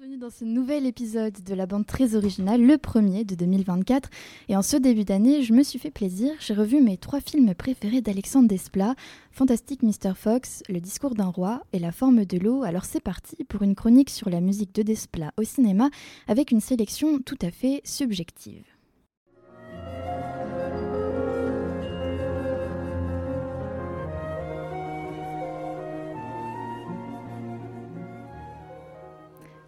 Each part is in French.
Bienvenue dans ce nouvel épisode de la bande très originale, le premier de 2024. Et en ce début d'année, je me suis fait plaisir. J'ai revu mes trois films préférés d'Alexandre Desplat Fantastique Mr. Fox, Le discours d'un roi et La forme de l'eau. Alors c'est parti pour une chronique sur la musique de Desplat au cinéma avec une sélection tout à fait subjective.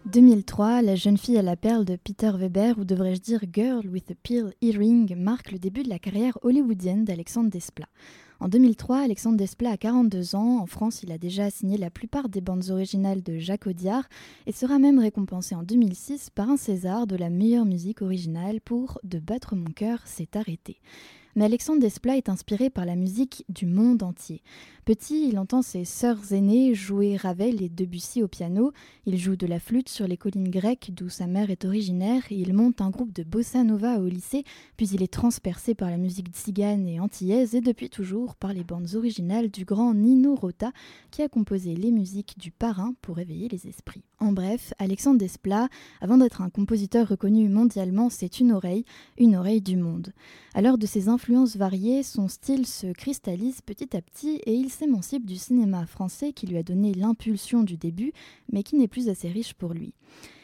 2003, La jeune fille à la perle de Peter Weber, ou devrais-je dire Girl with a Pearl Earring, marque le début de la carrière hollywoodienne d'Alexandre Desplat. En 2003, Alexandre Desplat a 42 ans. En France, il a déjà signé la plupart des bandes originales de Jacques Audiard et sera même récompensé en 2006 par un César de la meilleure musique originale pour De battre mon cœur s'est arrêté mais Alexandre Desplat est inspiré par la musique du monde entier. Petit, il entend ses sœurs aînées jouer Ravel et Debussy au piano, il joue de la flûte sur les collines grecques d'où sa mère est originaire, il monte un groupe de bossa nova au lycée, puis il est transpercé par la musique tzigane et antillaise, et depuis toujours par les bandes originales du grand Nino Rota, qui a composé les musiques du parrain pour éveiller les esprits. En bref, Alexandre Desplat, avant d'être un compositeur reconnu mondialement, c'est une oreille, une oreille du monde. À l'heure de ses influences variées, son style se cristallise petit à petit et il s'émancipe du cinéma français qui lui a donné l'impulsion du début, mais qui n'est plus assez riche pour lui.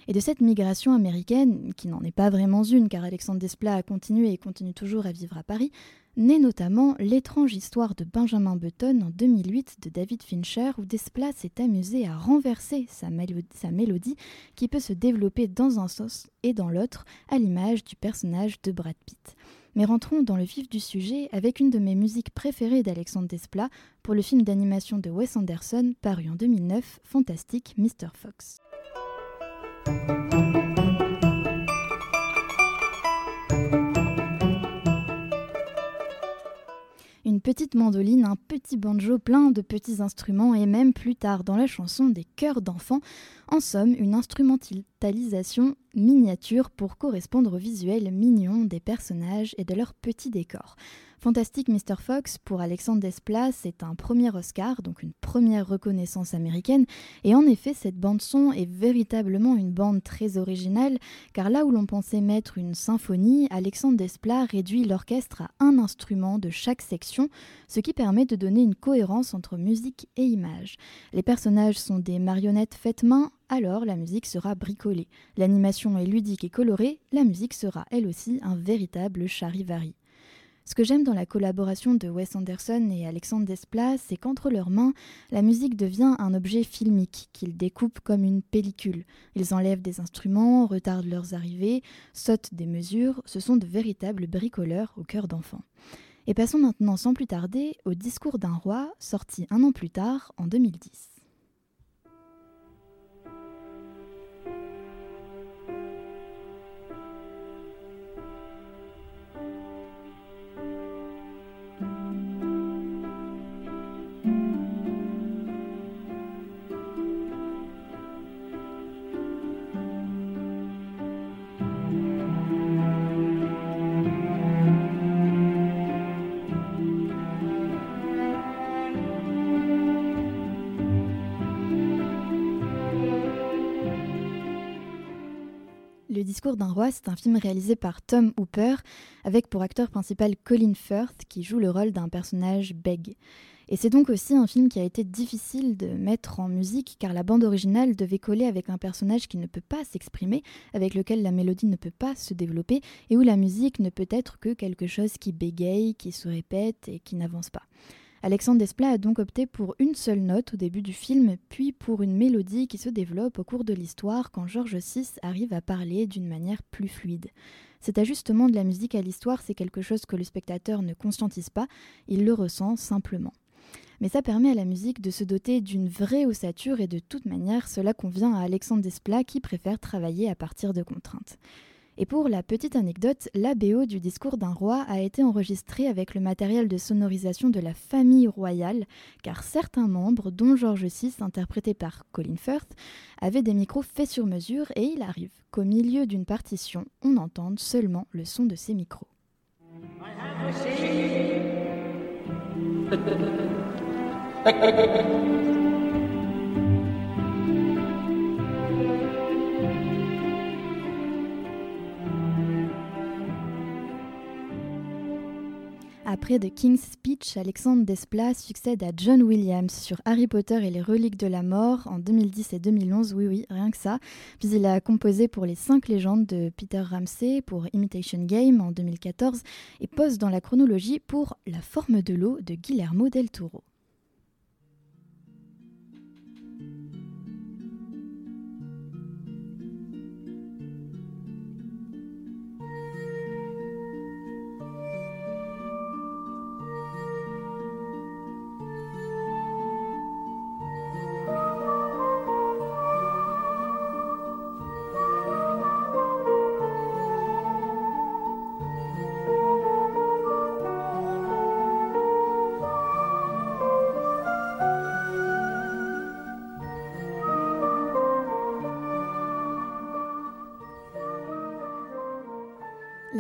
Et de cette migration américaine, qui n'en est pas vraiment une car Alexandre Desplat a continué et continue toujours à vivre à Paris, naît notamment L'étrange histoire de Benjamin Button en 2008 de David Fincher, où Desplat s'est amusé à renverser sa, sa, mélodie qui peut se développer dans un sens et dans l'autre, à l'image du personnage de Brad Pitt. Mais rentrons dans le vif du sujet avec une de mes musiques préférées d'Alexandre Desplat pour le film d'animation de Wes Anderson paru en 2009, Fantastique Mr. Fox. Une petite mandoline, un petit banjo, plein de petits instruments et même plus tard dans la chanson des chœurs d'enfants. En somme, une instrumentalisation miniature pour correspondre au visuel mignon des personnages et de leurs petits décors. Fantastic Mr. Fox pour Alexandre Desplat, c'est un premier Oscar, donc une première reconnaissance américaine. Et en effet, cette bande-son est véritablement une bande très originale, car là où l'on pensait mettre une symphonie, Alexandre Desplat réduit l'orchestre à un instrument de chaque section, ce qui permet de donner une cohérence entre musique et image. Les personnages sont des marionnettes faites main, alors la musique sera bricolée. L'animation est ludique et colorée, la musique sera elle aussi un véritable charivari. Ce que j'aime dans la collaboration de Wes Anderson et Alexandre Desplat, c'est qu'entre leurs mains, la musique devient un objet filmique qu'ils découpent comme une pellicule. Ils enlèvent des instruments, retardent leurs arrivées, sautent des mesures, ce sont de véritables bricoleurs au cœur d'enfants. Et passons maintenant sans plus tarder au Discours d'un roi, sorti un an plus tard, en 2010. Discours d'un roi, c'est un film réalisé par Tom Hooper, avec pour acteur principal Colin Firth, qui joue le rôle d'un personnage bègue. Et c'est donc aussi un film qui a été difficile de mettre en musique, car la bande originale devait coller avec un personnage qui ne peut pas s'exprimer, avec lequel la mélodie ne peut pas se développer, et où la musique ne peut être que quelque chose qui bégaye, qui se répète et qui n'avance pas. Alexandre Desplat a donc opté pour une seule note au début du film, puis pour une mélodie qui se développe au cours de l'histoire quand Georges VI arrive à parler d'une manière plus fluide. Cet ajustement de la musique à l'histoire, c'est quelque chose que le spectateur ne conscientise pas, il le ressent simplement. Mais ça permet à la musique de se doter d'une vraie ossature et de toute manière, cela convient à Alexandre Desplat qui préfère travailler à partir de contraintes. Et pour la petite anecdote, la BO du discours d'un roi a été enregistrée avec le matériel de sonorisation de la famille royale, car certains membres, dont George VI, interprété par Colin Firth, avaient des micros faits sur mesure et il arrive qu'au milieu d'une partition, on entende seulement le son de ces micros. Après The King's Speech, Alexandre Desplat succède à John Williams sur Harry Potter et les reliques de la mort en 2010 et 2011, oui oui, rien que ça. Puis il a composé pour les cinq légendes de Peter Ramsey, pour Imitation Game en 2014 et pose dans la chronologie pour La forme de l'eau de Guillermo del Toro.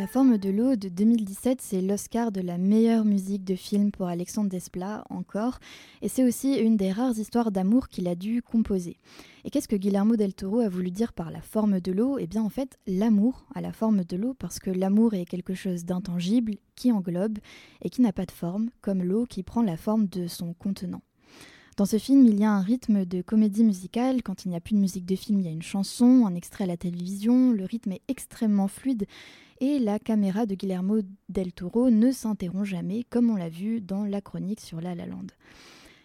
Forme de l'eau de 2017, c'est l'Oscar de la meilleure musique de film pour Alexandre Desplat, encore, et c'est aussi une des rares histoires d'amour qu'il a dû composer. Et qu'est-ce que Guillermo del Toro a voulu dire par la forme de l'eau? Eh bien en fait, l'amour à la forme de l'eau, parce que l'amour est quelque chose d'intangible, qui englobe, et qui n'a pas de forme, comme l'eau qui prend la forme de son contenant. Dans ce film, il y a un rythme de comédie musicale. Quand il n'y a plus de musique de film, il y a une chanson, un extrait à la télévision. Le rythme est extrêmement fluide et la caméra de Guillermo del Toro ne s'interrompt jamais, comme on l'a vu dans la chronique sur La La Land.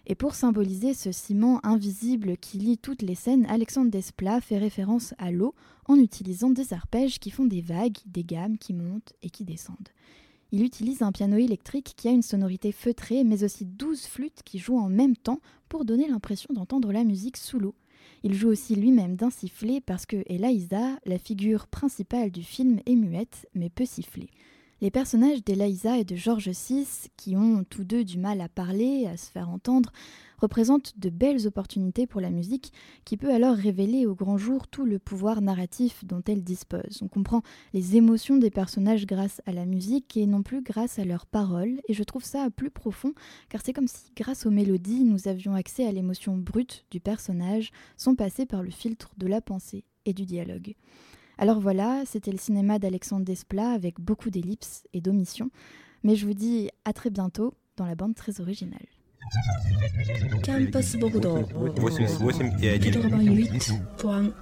Et pour symboliser ce ciment invisible qui lie toutes les scènes, Alexandre Desplat fait référence à l'eau en utilisant des arpèges qui font des vagues, des gammes qui montent et qui descendent. Il utilise un piano électrique qui a une sonorité feutrée, mais aussi douze flûtes qui jouent en même temps pour donner l'impression d'entendre la musique sous l'eau. Il joue aussi lui-même d'un sifflet parce que Eliza, la figure principale du film, est muette mais peut siffler. Les personnages d'Eliza et de George VI, qui ont tous deux du mal à parler, à se faire entendre, représentent de belles opportunités pour la musique qui peut alors révéler au grand jour tout le pouvoir narratif dont elle dispose. On comprend les émotions des personnages grâce à la musique et non plus grâce à leurs paroles et je trouve ça plus profond car c'est comme si grâce aux mélodies nous avions accès à l'émotion brute du personnage sans passer par le filtre de la pensée et du dialogue. Alors voilà, c'était le cinéma d'Alexandre Desplat avec beaucoup d'ellipses et d'omissions. Mais je vous dis à très bientôt dans la bande très originale. Campus Bordeaux 88.1